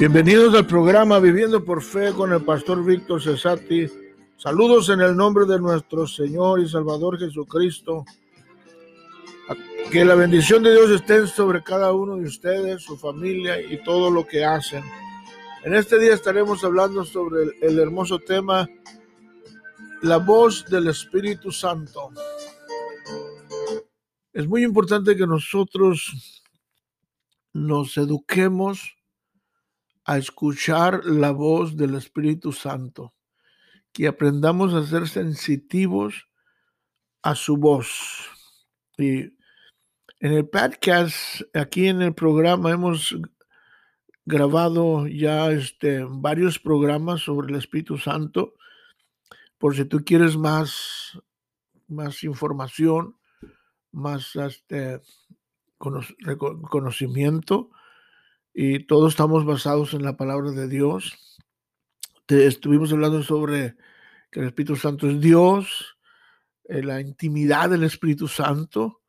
Bienvenidos al programa Viviendo por Fe con el pastor Víctor Cesati. Saludos en el nombre de nuestro Señor y Salvador Jesucristo. Que la bendición de Dios esté sobre cada uno de ustedes, su familia y todo lo que hacen. En este día estaremos hablando sobre el, el hermoso tema, la voz del Espíritu Santo. Es muy importante que nosotros nos eduquemos a escuchar la voz del Espíritu Santo, que aprendamos a ser sensitivos a su voz. Y en el podcast, aquí en el programa, hemos grabado ya este, varios programas sobre el Espíritu Santo. Por si tú quieres más, más información, más este, conocimiento, y todos estamos basados en la palabra de Dios. Estuvimos hablando sobre que el Espíritu Santo es Dios, eh, la intimidad del Espíritu Santo,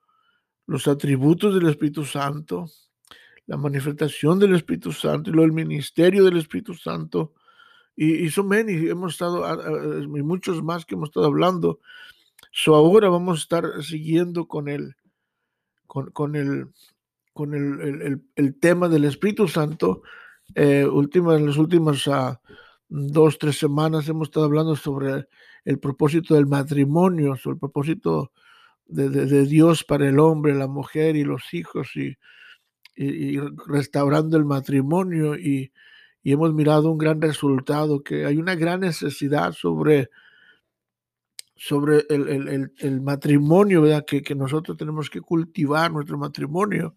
los atributos del Espíritu Santo, la manifestación del Espíritu Santo y lo el ministerio del Espíritu Santo. Y, y son y hemos estado, y muchos más que hemos estado hablando. So ahora vamos a estar siguiendo con el, con, con el, con el, el, tema del Espíritu Santo. Eh, en las últimas uh, dos, tres semanas hemos estado hablando sobre el propósito del matrimonio, sobre el propósito de, de, Dios para el hombre, la mujer y los hijos, y, y, restaurando el matrimonio. Y, y, hemos mirado un gran resultado, que hay una gran necesidad sobre, sobre el, el, el matrimonio, ¿verdad? Que, que, nosotros tenemos que cultivar nuestro matrimonio.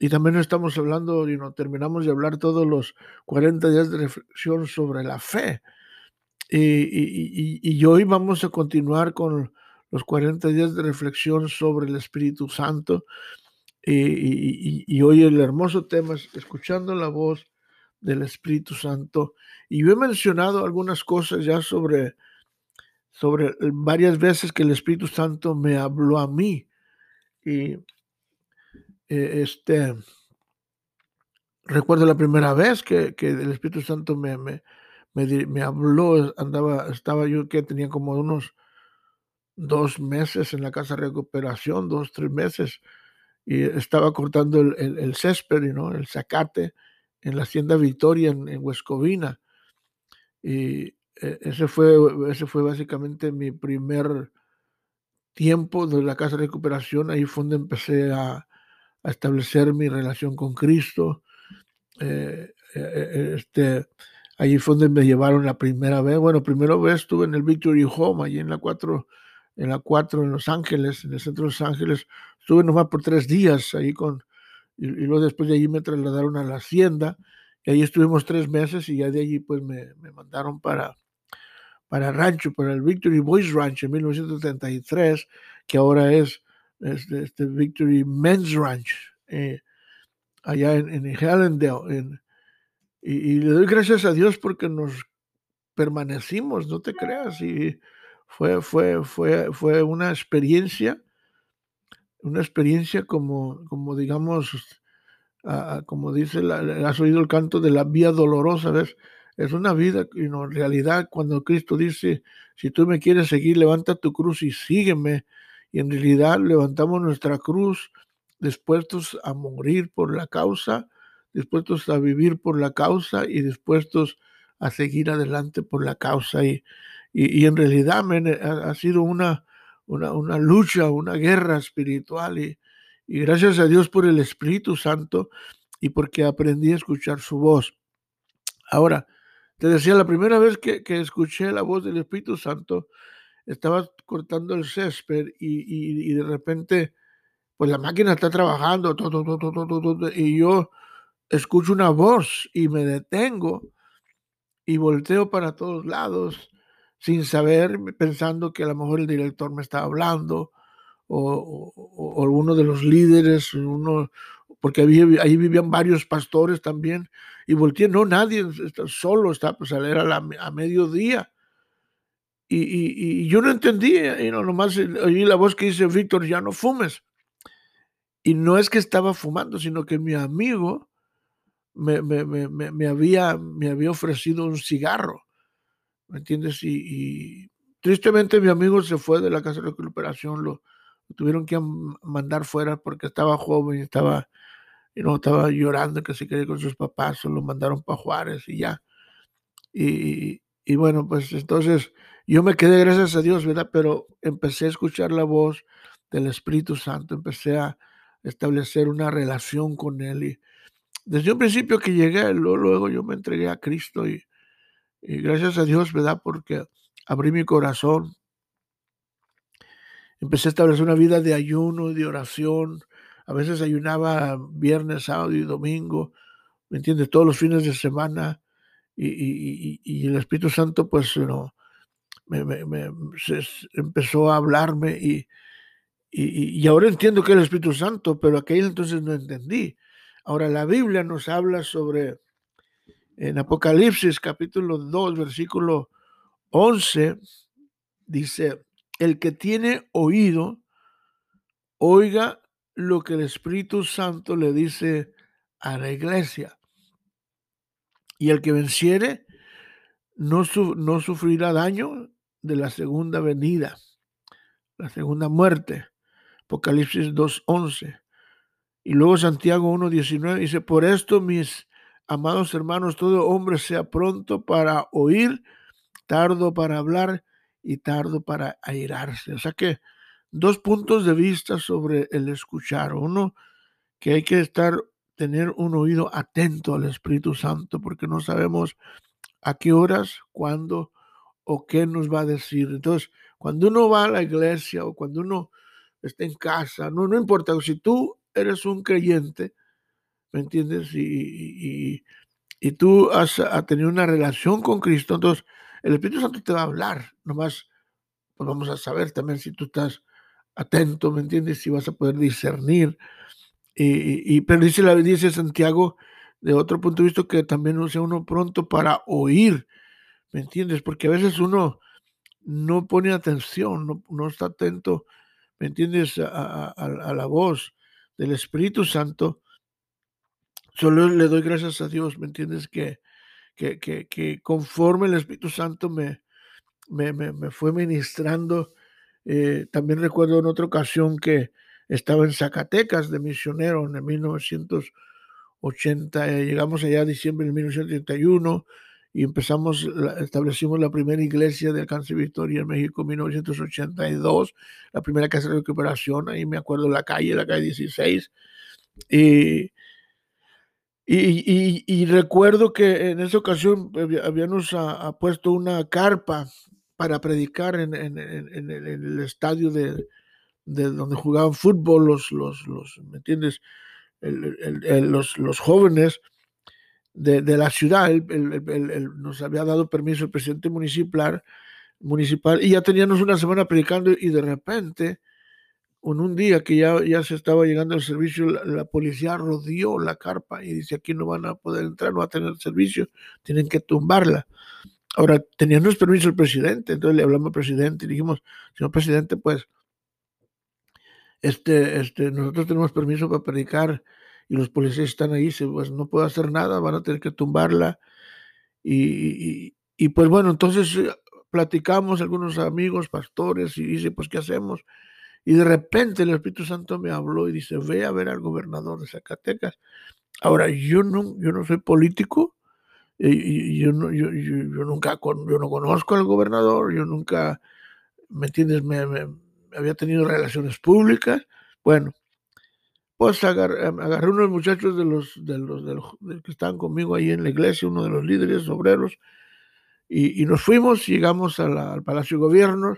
Y también estamos hablando, y no terminamos de hablar todos los 40 días de reflexión sobre la fe. Y, y, y, hoy vamos a continuar con los 40 días de reflexión sobre el Espíritu Santo. Y, hoy el hermoso tema es escuchando la voz del Espíritu Santo. Y yo he mencionado algunas cosas ya sobre, sobre varias veces que el Espíritu Santo me habló a mí. Y eh, este, recuerdo la primera vez que, que el Espíritu Santo me, me, me, habló, andaba, estaba yo que tenía como unos dos meses en la casa de recuperación, dos, tres meses, y estaba cortando el, el, césped, ¿no? el zacate en la hacienda Victoria en, en Huescovina. Y eh, ese fue, ese fue básicamente mi primer tiempo de la casa de recuperación. Ahí fue donde empecé a, a establecer mi relación con Cristo. Eh, eh, eh, este, allí fue donde me llevaron la primera vez. Bueno, primera vez estuve en el Victory Home, allí en la 4, en la 4 en Los Ángeles, en el centro de Los Ángeles. Estuve nomás por tres días ahí con, y, luego después de allí me trasladaron a la hacienda. Y ahí estuvimos tres meses y ya de allí pues me, me mandaron para, para rancho, para el Victory Boys Ranch en 1933, que ahora es este, este Victory Men's Ranch, eh, allá en, en Hallandale. y, le doy gracias a Dios porque nos permanecimos, no te creas. Y fue, fue, fue, fue una experiencia, una experiencia como, como digamos, como dice, la, has oído el canto de la vía dolorosa, ¿ves? Es una vida, y en realidad, cuando Cristo dice, si tú me quieres seguir, levanta tu cruz y sígueme, y en realidad levantamos nuestra cruz dispuestos a morir por la causa, dispuestos a vivir por la causa y dispuestos a seguir adelante por la causa. Y, y, en realidad ha, sido una, una, una, lucha, una guerra espiritual. Y, y gracias a Dios por el Espíritu Santo y porque aprendí a escuchar su voz. Ahora, te decía, la primera vez que, que escuché la voz del Espíritu Santo, estaba cortando el césped y, de repente, pues la máquina está trabajando y yo escucho una voz y me detengo y volteo para todos lados sin saber, pensando que a lo mejor el director me estaba hablando o, o, alguno de los líderes, uno, porque ahí, vivían varios pastores también, y volteé, no, nadie, solo está, pues era a mediodía y, yo no entendía, y no, nomás oí la voz que dice, Víctor, ya no fumes. Y no es que estaba fumando, sino que mi amigo me, me, me, me, había, me había ofrecido un cigarro, ¿me entiendes? Y, tristemente mi amigo se fue de la casa de recuperación, lo, lo tuvieron que mandar fuera porque estaba joven, estaba, y no, estaba llorando que se quería con sus papás, se lo mandaron para Juárez y ya. Y, y bueno, pues entonces yo me quedé, gracias a Dios, ¿verdad? Pero empecé a escuchar la voz del Espíritu Santo, empecé a establecer una relación con Él. Y desde un principio que llegué, luego, yo me entregué a Cristo y, y gracias a Dios, ¿verdad? Porque abrí mi corazón, empecé a establecer una vida de ayuno, de oración. A veces ayunaba viernes, sábado y domingo, ¿me entiendes? Todos los fines de semana. Y, y, el Espíritu Santo, pues, no, me, me, empezó a hablarme y, y, ahora entiendo que el Espíritu Santo, pero aquel entonces no entendí. Ahora la Biblia nos habla sobre, en Apocalipsis capítulo 2, versículo 11, dice, el que tiene oído, oiga lo que el Espíritu Santo le dice a la iglesia. Y el que venciere no, no sufrirá daño de la segunda venida, la segunda muerte. Apocalipsis 2.11. Y luego Santiago 1.19 dice, por esto mis amados hermanos, todo hombre sea pronto para oír, tardo para hablar y tardo para airarse. O sea que dos puntos de vista sobre el escuchar. Uno, que hay que estar, tener un oído atento al Espíritu Santo, porque no sabemos a qué horas, cuándo o qué nos va a decir. Entonces, cuando uno va a la iglesia o cuando uno está en casa, no, no importa, si tú eres un creyente, ¿me entiendes? Y, y, tú has, tenido una relación con Cristo, entonces el Espíritu Santo te va a hablar, nomás pues vamos a saber también si tú estás atento, ¿me entiendes? Si vas a poder discernir. Y, pero dice, la, dice Santiago, de otro punto de vista, que también no sea uno pronto para oír, ¿me entiendes? Porque a veces uno no pone atención, no, está atento ¿me entiendes? A, la voz del Espíritu Santo, solo le doy gracias a Dios, ¿me entiendes? Que, que, que, conforme el Espíritu Santo me, me, me, fue ministrando, eh, también recuerdo en otra ocasión que estaba en Zacatecas de misionero en el 1980, eh, llegamos allá diciembre de 1981 y empezamos, establecimos la primera iglesia de Alcance Victoria en México en 1982, la primera casa de recuperación, ahí me acuerdo la calle, la calle 16. Y, y, y, recuerdo que en esa ocasión habíamos puesto una carpa para predicar en, en, en, el estadio de, de, donde jugaban fútbol los, los, los ¿me entiendes? los, los jóvenes de, la ciudad, nos había dado permiso el presidente municipal, municipal y ya teníamos una semana predicando y de repente, en un día que ya, ya se estaba llegando el servicio, la, policía rodeó la carpa y dice aquí no van a poder entrar, no va a tener servicio, tienen que tumbarla. Ahora, teníamos permiso el presidente, entonces le hablamos al presidente y dijimos, señor presidente, pues, este, este, nosotros tenemos permiso para predicar y los policías están ahí, pues no puedo hacer nada, van a tener que tumbarla. Y, y, pues bueno, entonces eh, platicamos algunos amigos, pastores, y dice, pues ¿qué hacemos? Y de repente el Espíritu Santo me habló y dice, ve a ver al gobernador de Zacatecas. Ahora, yo no, yo no soy político, y, yo, no, yo, yo, nunca yo no conozco al gobernador, yo nunca, ¿me entiendes? me había tenido relaciones públicas. Bueno, pues agarré, em, agarré unos muchachos de los, de los, que estaban conmigo ahí en la iglesia, uno de los líderes obreros, y, nos fuimos, llegamos al Palacio de Gobierno,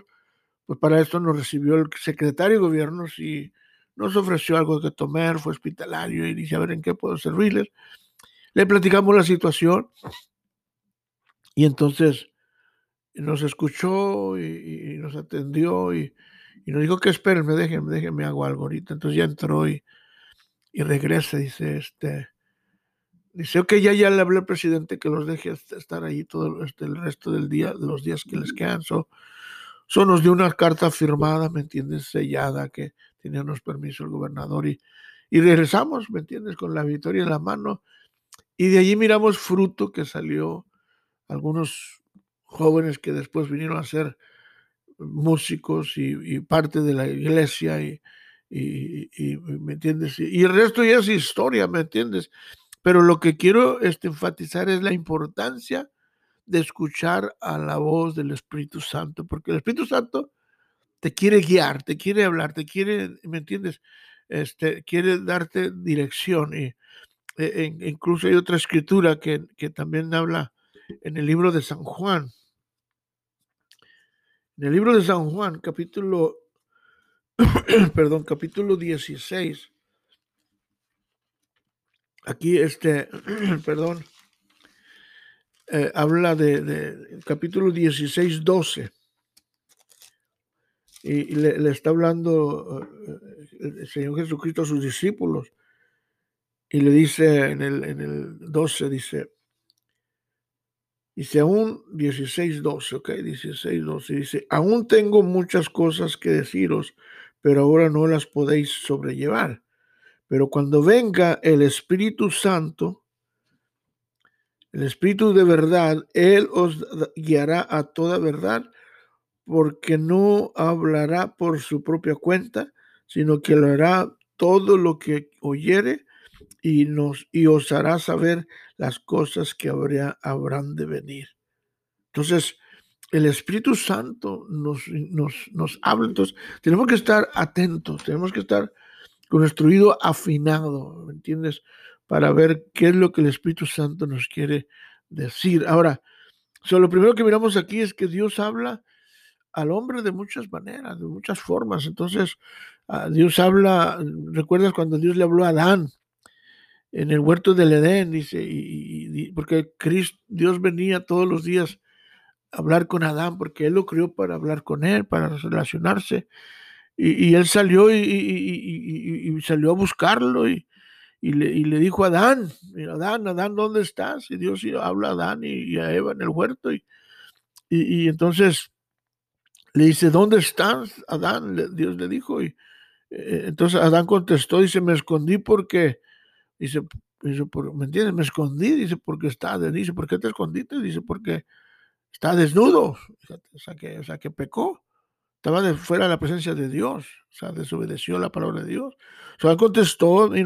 pues para esto nos recibió el secretario de Gobierno y nos ofreció algo que tomar, fue hospitalario y dice, a ver en qué puedo servirles. Le platicamos la situación y entonces nos escuchó y, nos atendió y, y, nos dijo que espérenme, déjenme, déjenme hago algo ahorita. Entonces ya entró y y regresa, dice, este, dice, ok, ya, ya le hablé al presidente que los deje estar ahí todo este, el resto del día, de los días que les quedan. So, nos dio una carta firmada, ¿me entiendes? Sellada, que teníamos permiso el gobernador y, y regresamos, ¿me entiendes? Con la victoria en la mano. Y de allí miramos fruto que salió, algunos jóvenes que después vinieron a ser músicos y, parte de la iglesia y, y, ¿me entiendes? Y, el resto ya es historia, ¿me entiendes? Pero lo que quiero este, enfatizar es la importancia de escuchar a la voz del Espíritu Santo, porque el Espíritu Santo te quiere guiar, te quiere hablar, te quiere, ¿me entiendes? Este, quiere darte dirección. Y e, incluso hay otra escritura que, que también habla en el libro de San Juan. En el libro de San Juan, capítulo, perdón, capítulo 16. Aquí este, perdón, eh, habla de, de, capítulo 16, 12 y, le, está hablando eh, el Señor Jesucristo a sus discípulos y le dice en el, en el 12, dice, dice aún 16, 12, ok, 16, 12, dice, aún tengo muchas cosas que deciros, pero ahora no las podéis sobrellevar. Pero cuando venga el Espíritu Santo, el Espíritu de verdad, Él os guiará a toda verdad porque no hablará por su propia cuenta, sino que lo hará todo lo que oyere y, nos, y os hará saber las cosas que habría, habrán de venir. Entonces, el Espíritu Santo nos, nos, nos habla. Entonces, tenemos que estar atentos, tenemos que estar con nuestro oído afinado, ¿me entiendes? Para ver qué es lo que el Espíritu Santo nos quiere decir. Ahora, lo primero que miramos aquí es que Dios habla al hombre de muchas maneras, de muchas formas. Entonces, ah, Dios habla, recuerdas cuando Dios le habló a Adán en el huerto del Edén, dice, y, porque Cristo, Dios venía todos los días hablar con Adán, porque Él lo crió para hablar con Él, para relacionarse. Y, Él salió y, salió a buscarlo y, le, le, dijo a Adán, Adán, Adán, ¿dónde estás? Y Dios habla a Adán y, a Eva en el huerto. y entonces le dice, ¿dónde estás, Adán? Dios le dijo. Y eh, entonces Adán contestó, dice, me escondí porque, dice, dice ¿me entiendes? Me escondí, dice, porque está, dice, ¿por qué te escondiste? Dice, porque está desnudo, o sea, que, o sea, que pecó, estaba de, fuera de la presencia de Dios, o sea, desobedeció la palabra de Dios. O contestó, y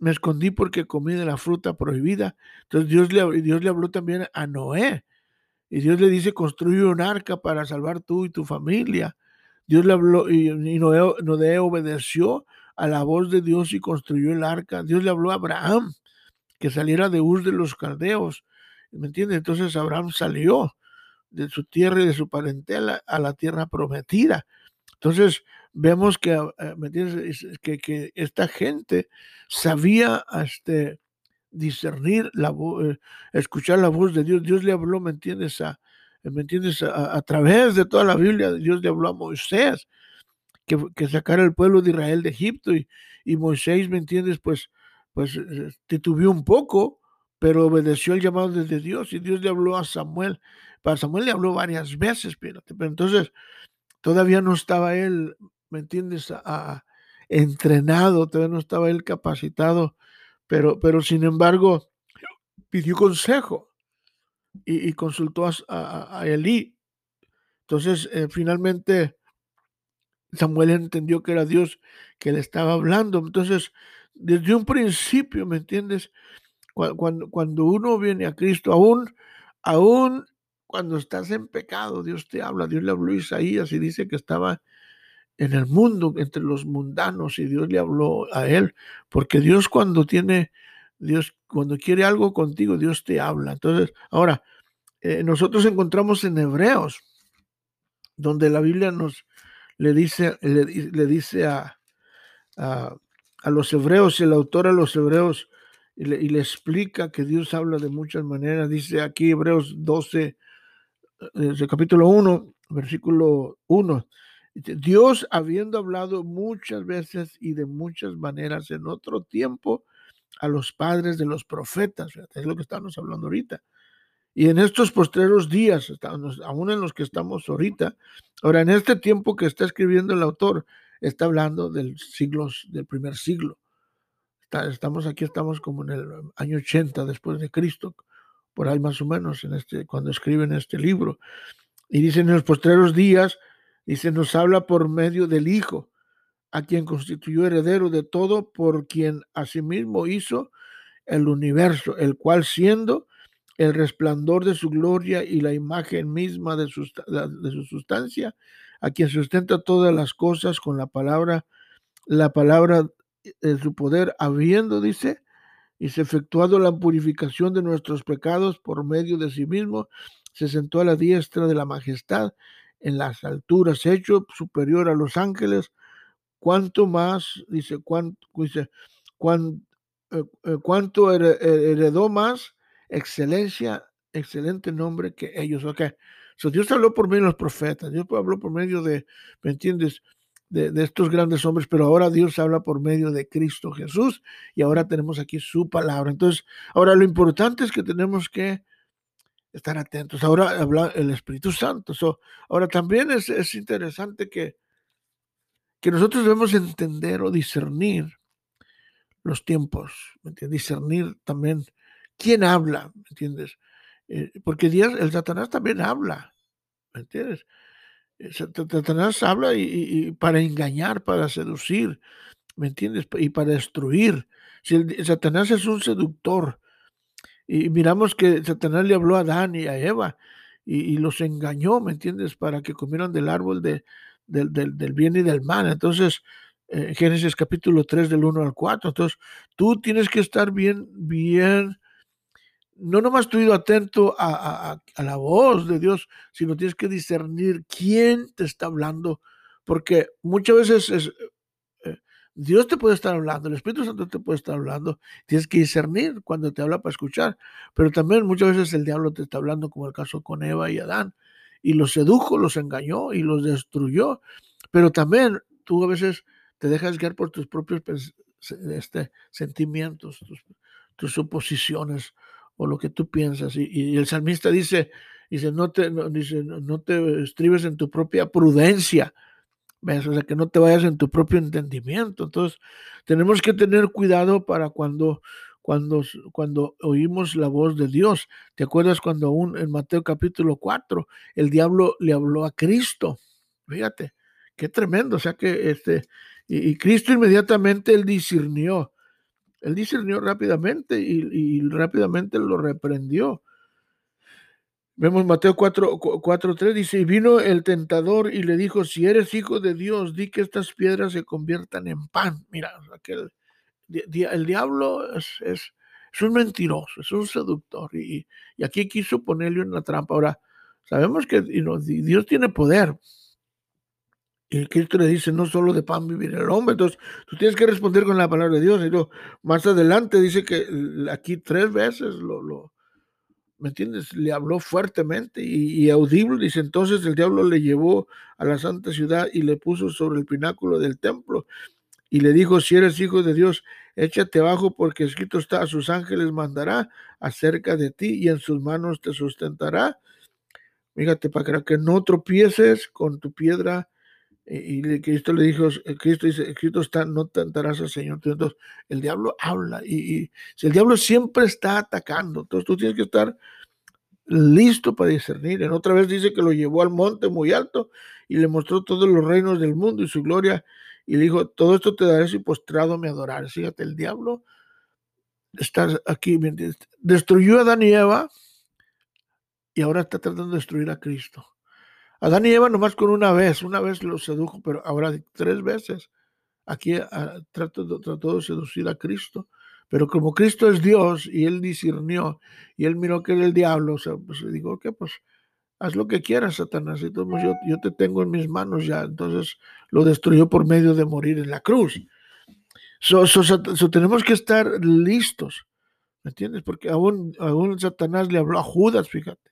me escondí porque comí de la fruta prohibida. Entonces Dios le, Dios le habló también a Noé y Dios le dice, construye un arca para salvar tú y tu familia. Dios le habló y, Noé, obedeció a la voz de Dios y construyó el arca. Dios le habló a Abraham que saliera de Ur de los caldeos. ¿Me entiendes? Entonces Abraham salió de su tierra y de su parentela a la tierra prometida. Entonces vemos que, ¿me entiendes? Que, esta gente sabía este, discernir la eh, escuchar la voz de Dios. Dios le habló, ¿me entiendes? A, ¿Me entiendes? A, través de toda la Biblia, Dios le habló a Moisés que, que sacara al pueblo de Israel de Egipto y, y Moisés, ¿me entiendes? Pues, pues eh, titubió un poco, pero obedeció el llamado de Dios y Dios le habló a Samuel. Para Samuel le habló varias veces, pero, pero entonces todavía no estaba él, ¿me entiendes? A, entrenado, todavía no estaba él capacitado pero, pero sin embargo, pidió consejo y, consultó a, a, Elí. Entonces, eh, finalmente, Samuel entendió que era Dios que le estaba hablando. Entonces, desde un principio, ¿me entiendes? Cuando, cuando uno viene a Cristo, aún, aún cuando estás en pecado, Dios te habla. Dios le habló a Isaías y dice que estaba en el mundo, entre los mundanos, y Dios le habló a él, porque Dios cuando tiene, Dios cuando quiere algo contigo, Dios te habla. Entonces, ahora, eh, nosotros encontramos en Hebreos, donde la Biblia nos le dice, le, dice a, a, los hebreos, el autor a los hebreos, y le, explica que Dios habla de muchas maneras. Dice aquí Hebreos 12, desde eh, capítulo 1, versículo 1. Dios, habiendo hablado muchas veces y de muchas maneras en otro tiempo a los padres de los profetas, es lo que estamos hablando ahorita. Y en estos postreros días, aún en los que estamos ahorita, ahora en este tiempo que está escribiendo el autor, está hablando del siglo, del primer siglo. Estamos aquí, estamos como en el año 80 después de Cristo, por ahí más o menos, en este, cuando escriben este libro. Y dice, en los postreros días, dice, nos habla por medio del Hijo, a quien constituyó heredero de todo, por quien asimismo hizo el universo, el cual siendo el resplandor de su gloria y la imagen misma de su, de su sustancia, a quien sustenta todas las cosas con la palabra, la palabra de su poder, habiendo, dice, y se efectuado la purificación de nuestros pecados por medio de sí mismo, se sentó a la diestra de la majestad en las alturas, hecho superior a los ángeles, cuanto más, dice, cuánto, dice, eh, eh, cuánto heredó más excelencia, excelente nombre que ellos. Ok, so Dios habló por medio de los profetas, Dios habló por medio de, ¿me entiendes? De, estos grandes hombres, pero ahora Dios habla por medio de Cristo Jesús y ahora tenemos aquí su palabra. Entonces, ahora lo importante es que tenemos que estar atentos. Ahora habla el Espíritu Santo. So, ahora también es, es interesante que, que nosotros debemos entender o discernir los tiempos, ¿me discernir también quién habla, ¿me entiendes? Eh, porque Dios, el Satanás también habla, ¿me entiendes? Eh, Satanás habla y, para engañar, para seducir, ¿me entiendes? Y para destruir. Si Satanás es un seductor, y miramos que Satanás le habló a Adán y a Eva y, los engañó, ¿me entiendes? Para que comieran del árbol de, del, del, bien y del mal. Entonces, eh, Génesis capítulo 3 del 1 al 4. Entonces, tú tienes que estar bien, bien, no nomás tú ido atento a, a, la voz de Dios, sino tienes que discernir quién te está hablando, porque muchas veces es, eh, Dios te puede estar hablando, el Espíritu Santo te puede estar hablando, tienes que discernir cuando te habla para escuchar, pero también muchas veces el diablo te está hablando, como el caso con Eva y Adán, y los sedujo, los engañó y los destruyó, pero también tú a veces te dejas guiar por tus propios este, sentimientos, tus, suposiciones o lo que tú piensas. Y, el salmista dice, dice, no te, no, dice, no te estribes en tu propia prudencia. ¿Ves? O sea, que no te vayas en tu propio entendimiento. Entonces, tenemos que tener cuidado para cuando, cuando, cuando oímos la voz de Dios. ¿Te acuerdas cuando aún en Mateo capítulo 4 el diablo le habló a Cristo? Fíjate, qué tremendo. O sea que este, y, Cristo inmediatamente él discernió, él discernió rápidamente y, rápidamente lo reprendió. Vemos Mateo 4, 4, 3, dice, y vino el tentador y le dijo, si eres hijo de Dios, di que estas piedras se conviertan en pan. Mira, aquel, el diablo es, es, un mentiroso, es un seductor y, y, aquí quiso ponerle una trampa. Ahora, sabemos que Dios tiene poder, y Cristo le dice, no solo de pan vivir el hombre. Entonces, tú tienes que responder con la palabra de Dios. Y más adelante dice que aquí tres veces lo, lo ¿me entiendes? Le habló fuertemente y, y, audible. Dice, entonces el diablo le llevó a la santa ciudad y le puso sobre el pináculo del templo. Y le dijo, si eres hijo de Dios, échate abajo porque escrito está, a sus ángeles mandará acerca de ti y en sus manos te sustentará. Fíjate, para que no tropieces con tu piedra y, Cristo le dijo, eh, Cristo dice, Cristo está, no tentarás al Señor. Entonces, el diablo habla y, si el diablo siempre está atacando, entonces tú tienes que estar listo para discernir. En otra vez dice que lo llevó al monte muy alto y le mostró todos los reinos del mundo y su gloria y le dijo, todo esto te daré si postrado me adorarás. Fíjate, el diablo está aquí, destruyó a Adán y Eva y ahora está tratando de destruir a Cristo. Adán y Eva nomás con una vez, una vez lo sedujo, pero ahora tres veces. Aquí ah, trató, de seducir a Cristo. Pero como Cristo es Dios y él discernió y él miró que era el diablo, o sea, pues le dijo, ok, pues haz lo que quieras, Satanás. Y todo, yo, yo te tengo en mis manos ya. Entonces lo destruyó por medio de morir en la cruz. So, tenemos que estar listos, ¿me entiendes? Porque aún Satanás le habló a Judas, fíjate.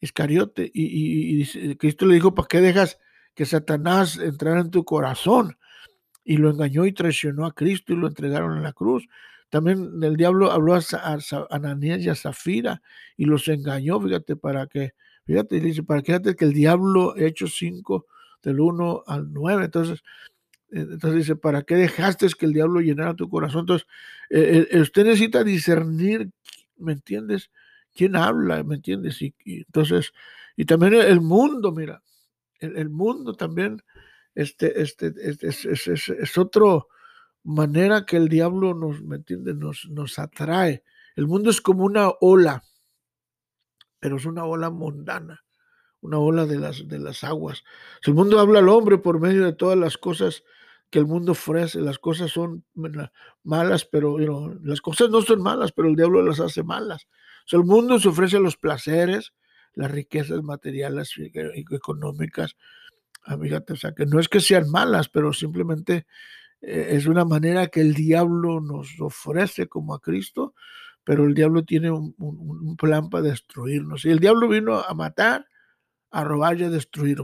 Iscariote, y, Cristo le dijo, ¿para qué dejas que Satanás entrara en tu corazón? Y lo engañó y traicionó a Cristo y lo entregaron en la cruz. También el diablo habló a, Ananías y a Zafira y los engañó, fíjate, para que, fíjate, dice, para que fíjate que el diablo, hecho 5, del 1 al 9, entonces Entonces dice, ¿para qué dejaste que el diablo llenara tu corazón? Entonces, eh, eh, usted necesita discernir, ¿me entiendes? ¿Quién habla? ¿Me entiendes? Y, entonces, y también el mundo, mira, el, mundo también este, este, este es, es, es, es, otra manera que el diablo nos, ¿me? Nos, nos atrae. El mundo es como una ola, pero es una ola mundana una ola de las, de las aguas. Si el mundo habla al hombre por medio de todas las cosas que el mundo ofrece, las cosas son malas, pero las cosas no son malas, pero el diablo las hace malas. El mundo se ofrece los placeres, las riquezas materiales y económicas. Amigate, o sea, que no es que sean malas, pero simplemente eh, es una manera que el diablo nos ofrece como a Cristo, pero el diablo tiene un, plan para destruirnos. Y el diablo vino a matar, a robar y a destruir.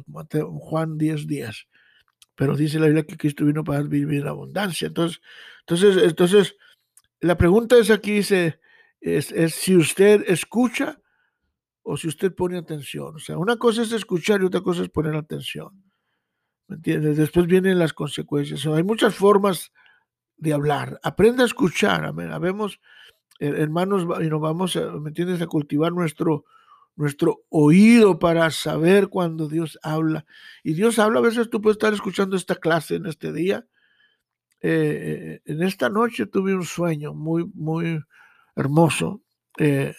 Juan 10, 10. Pero dice la Biblia que Cristo vino para vivir en abundancia. Entonces, entonces, entonces la pregunta es aquí, dice, es, es si usted escucha o si usted pone atención. O sea, una cosa es escuchar y otra cosa es poner atención. ¿Me entiendes? Después vienen las consecuencias. hay muchas formas de hablar. Aprende a escuchar. Amén. Habemos, hermanos, y nos vamos, ¿me entiendes?, a cultivar nuestro, nuestro oído para saber cuando Dios habla. Y Dios habla, a veces tú puedes estar escuchando esta clase en este día. Eh, en esta noche tuve un sueño muy, muy hermoso. Eh,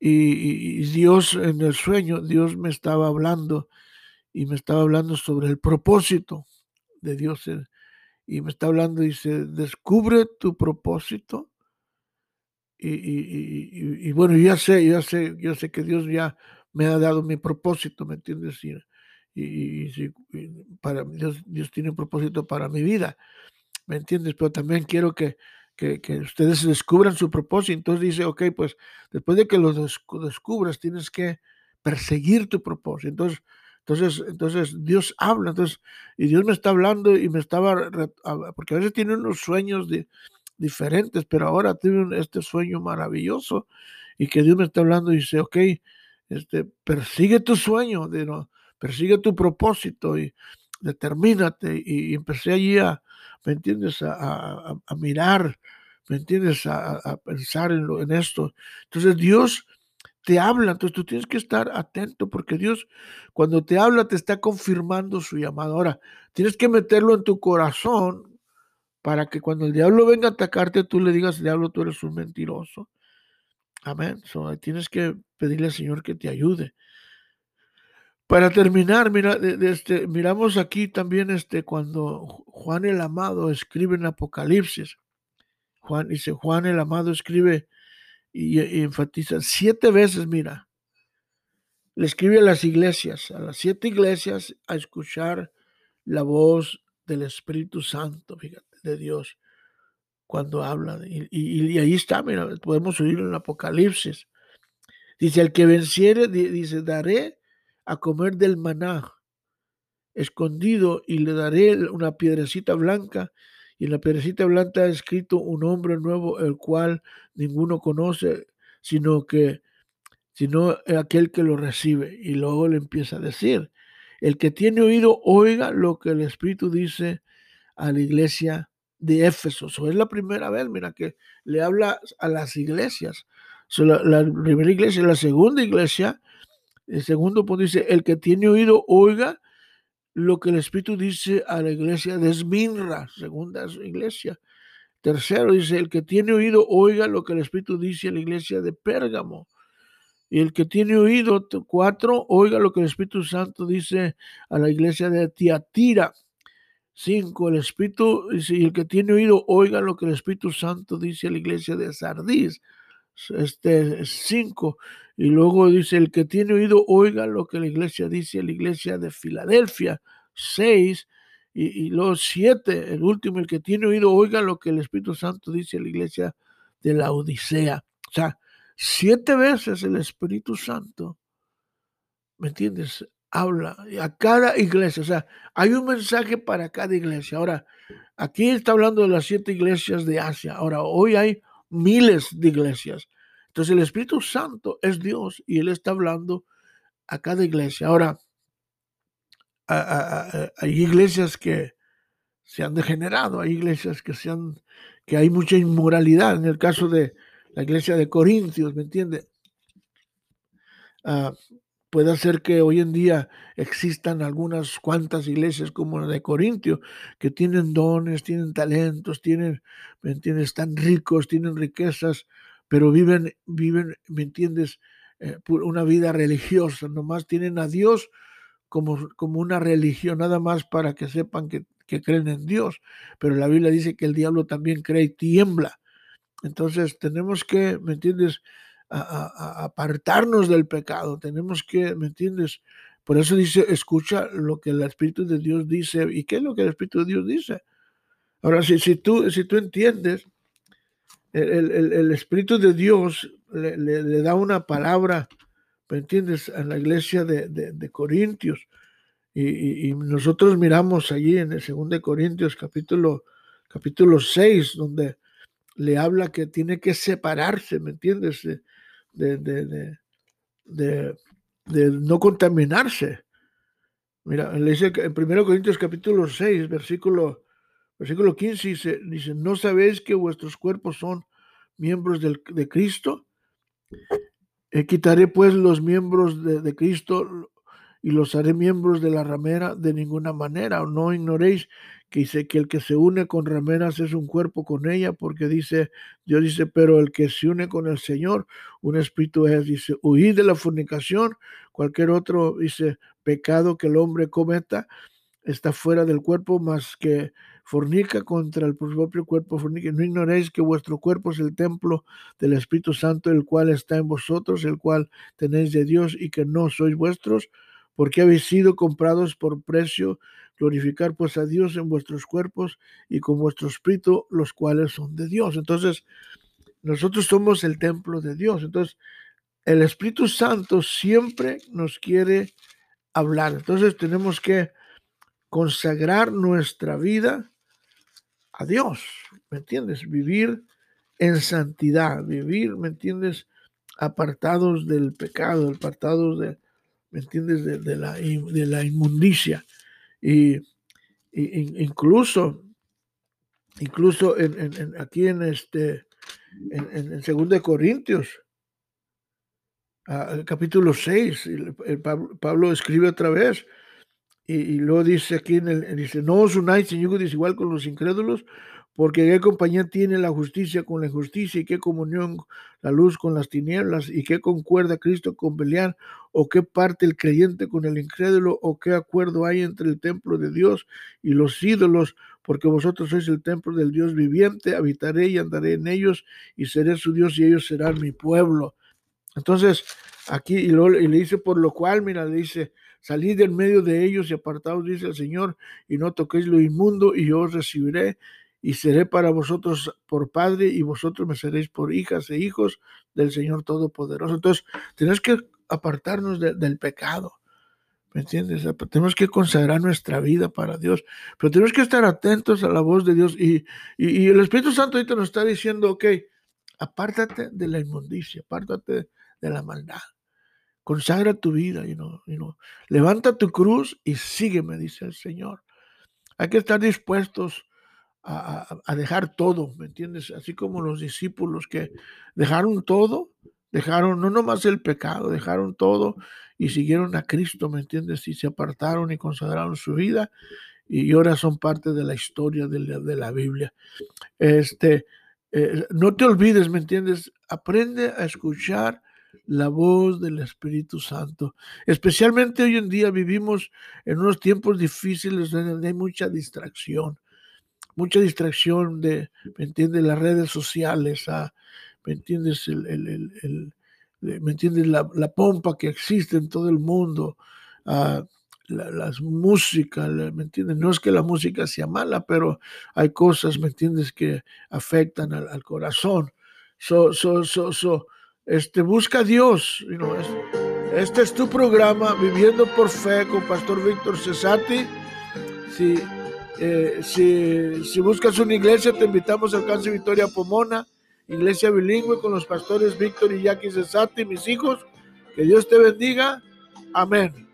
y, Dios en el sueño, Dios me estaba hablando y me estaba hablando sobre el propósito de Dios. Y me está hablando, dice, descubre tu propósito y, bueno, ya sé, ya sé, yo sé que Dios ya me ha dado mi propósito, ¿me entiendes? Y, y, para Dios, Dios tiene un propósito para mi vida, ¿me entiendes? Pero también quiero que, que, que, ustedes descubran su propósito. Entonces dice, ok, pues después de que lo descubras, tienes que perseguir tu propósito. Entonces, entonces, entonces Dios habla, entonces, y Dios me está hablando y me estaba, porque a veces tiene unos sueños de, diferentes, pero ahora tuve este sueño maravilloso y que Dios me está hablando y dice, ok, este, persigue tu sueño, de, ¿no? persigue tu propósito y determínate. Y, empecé allí a, ¿me entiendes?, a, mirar, ¿me entiendes?, a, pensar en esto. Entonces Dios te habla, entonces tú tienes que estar atento porque Dios cuando te habla te está confirmando su llamada. Ahora, tienes que meterlo en tu corazón para que cuando el diablo venga a atacarte, tú le digas, diablo, tú eres un mentiroso. Amén. tienes que pedirle al Señor que te ayude. Para terminar, mira, este, miramos aquí también este, cuando Juan el Amado escribe en Apocalipsis. Juan dice, Juan el Amado escribe y, enfatiza siete veces, mira, le escribe a las iglesias, a las siete iglesias, a escuchar la voz del Espíritu Santo, fíjate de Dios cuando habla. Y, ahí está, mira, podemos oír en Apocalipsis. Dice, el que venciere, dice, daré a comer del maná escondido y le daré una piedrecita blanca y en la piedrecita blanca ha escrito un nombre nuevo, el cual ninguno conoce, sino que sino aquel que lo recibe. Y luego le empieza a decir, el que tiene oído, oiga lo que el Espíritu dice a la iglesia de Éfeso. es la primera vez, mira, que le habla a las iglesias. la, primera iglesia, la segunda iglesia, el segundo punto dice, el que tiene oído, oiga lo que el Espíritu dice a la iglesia de Esminra, segunda iglesia. Tercero dice, el que tiene oído, oiga lo que el Espíritu dice a la iglesia de Pérgamo. Y el que tiene oído, cuatro, oiga lo que el Espíritu Santo dice a la iglesia de Tiatira. 5. El Espíritu, y el que tiene oído, oiga lo que el Espíritu Santo dice a la iglesia de Sardis. Este 5. Y luego dice, el que tiene oído, oiga lo que la iglesia dice la iglesia de Filadelfia. 6. Y, y luego 7. El último, el que tiene oído, oiga lo que el Espíritu Santo dice la iglesia de la Odisea. O sea, siete veces el Espíritu Santo, ¿me entiendes? habla a cada iglesia. O sea, hay un mensaje para cada iglesia. Ahora, aquí está hablando de las siete iglesias de Asia. Ahora, hoy hay miles de iglesias. Entonces, el Espíritu Santo es Dios y Él está hablando a cada iglesia. Ahora, hay iglesias que se han degenerado, hay iglesias que se han, que hay mucha inmoralidad, en el caso de la iglesia de Corintios, ¿me entiende? Ah, puede ser que hoy en día existan algunas cuantas iglesias como la de Corintio, que tienen dones, tienen talentos, tienen, ¿me entiendes? Están ricos, tienen riquezas, pero viven, viven, ¿me entiendes? Eh, una vida religiosa, nomás tienen a Dios como, como una religión, nada más para que sepan que, que creen en Dios. Pero la Biblia dice que el diablo también cree y tiembla. Entonces tenemos que, ¿me entiendes? A, apartarnos del pecado. Tenemos que, ¿me entiendes? Por eso dice, escucha lo que el Espíritu de Dios dice. ¿Y qué es lo que el Espíritu de Dios dice? Ahora, si, si, tú, si tú entiendes, el, el, el Espíritu de Dios le, le, da una palabra, ¿me entiendes? A la iglesia de, de, Corintios. Y, y, nosotros miramos allí en el 2 Corintios capítulo, capítulo 6, donde le habla que tiene que separarse, ¿me entiendes? De, de, de, de no contaminarse. Mira, le dice en 1 Corintios capítulo 6, versículo, versículo 15, dice, dice, ¿no sabéis que vuestros cuerpos son miembros del, de Cristo? Eh, quitaré pues los miembros de, de Cristo y los haré miembros de la ramera de ninguna manera. No ignoréis que dice que el que se une con rameras es un cuerpo con ella, porque dice, Dios dice, pero el que se une con el Señor, un espíritu es, dice, huid de la fornicación, cualquier otro, dice, pecado que el hombre cometa está fuera del cuerpo, más que fornica contra el propio cuerpo, fornica. No ignoréis que vuestro cuerpo es el templo del Espíritu Santo, el cual está en vosotros, el cual tenéis de Dios y que no sois vuestros, porque habéis sido comprados por precio, glorificar pues a Dios en vuestros cuerpos y con vuestro espíritu, los cuales son de Dios. Entonces, nosotros somos el templo de Dios. Entonces, el Espíritu Santo siempre nos quiere hablar. Entonces, tenemos que consagrar nuestra vida a Dios, ¿me entiendes? Vivir en santidad, vivir, ¿me entiendes? Apartados del pecado, apartados de, ¿me entiendes? De, la, de la, inmundicia. Y, incluso, incluso en, aquí en este, en, en 2 Corintios, capítulo 6, Pablo, escribe otra vez, y, y, luego dice aquí, en el, dice, no os unáis en yugo desigual con los incrédulos, porque qué compañía tiene la justicia con la injusticia y qué comunión la luz con las tinieblas y qué concuerda Cristo con Belial o qué parte el creyente con el incrédulo o qué acuerdo hay entre el templo de Dios y los ídolos, porque vosotros sois el templo del Dios viviente, habitaré y andaré en ellos y seré su Dios y ellos serán mi pueblo. Entonces, aquí y, le dice, por lo cual, mira, le dice, salid en medio de ellos y apartaos, dice el Señor, y no toquéis lo inmundo y yo os recibiré y seré para vosotros por padre y vosotros me seréis por hijas e hijos del Señor Todopoderoso. Entonces, tenemos que apartarnos del pecado. ¿Me entiendes? Tenemos que consagrar nuestra vida para Dios, pero tenemos que estar atentos a la voz de Dios. Y, y, el Espíritu Santo ahorita nos está diciendo, ok, apártate de la inmundicia, apártate de la maldad, consagra tu vida, y no levanta tu cruz y sígueme, dice el Señor. Hay que estar dispuestos a, dejar todo, ¿me entiendes? Así como los discípulos que dejaron todo, dejaron no nomás el pecado, dejaron todo y siguieron a Cristo, ¿me entiendes? Y se apartaron y consagraron su vida y ahora son parte de la historia de la, Biblia. Este, eh, no te olvides, ¿me entiendes? Aprende a escuchar la voz del Espíritu Santo. Especialmente hoy en día vivimos en unos tiempos difíciles donde hay mucha distracción mucha distracción de, ¿me entiendes? Las redes sociales, ah, ¿me entiendes? El, ¿Me entiendes? La, pompa que existe en todo el mundo, ah, las músicas, ¿me entiendes? No es que la música sea mala, pero hay cosas, ¿me entiendes?, que afectan al, corazón. So, so, so, so, este, busca a Dios. este es tu programa, Viviendo por Fe, con Pastor Víctor Cesati. Si eh, si, buscas una iglesia, te invitamos al Alcance Victoria Pomona, iglesia bilingüe con los pastores Víctor y Jackie Cesati, mis hijos. Que Dios te bendiga. Amén.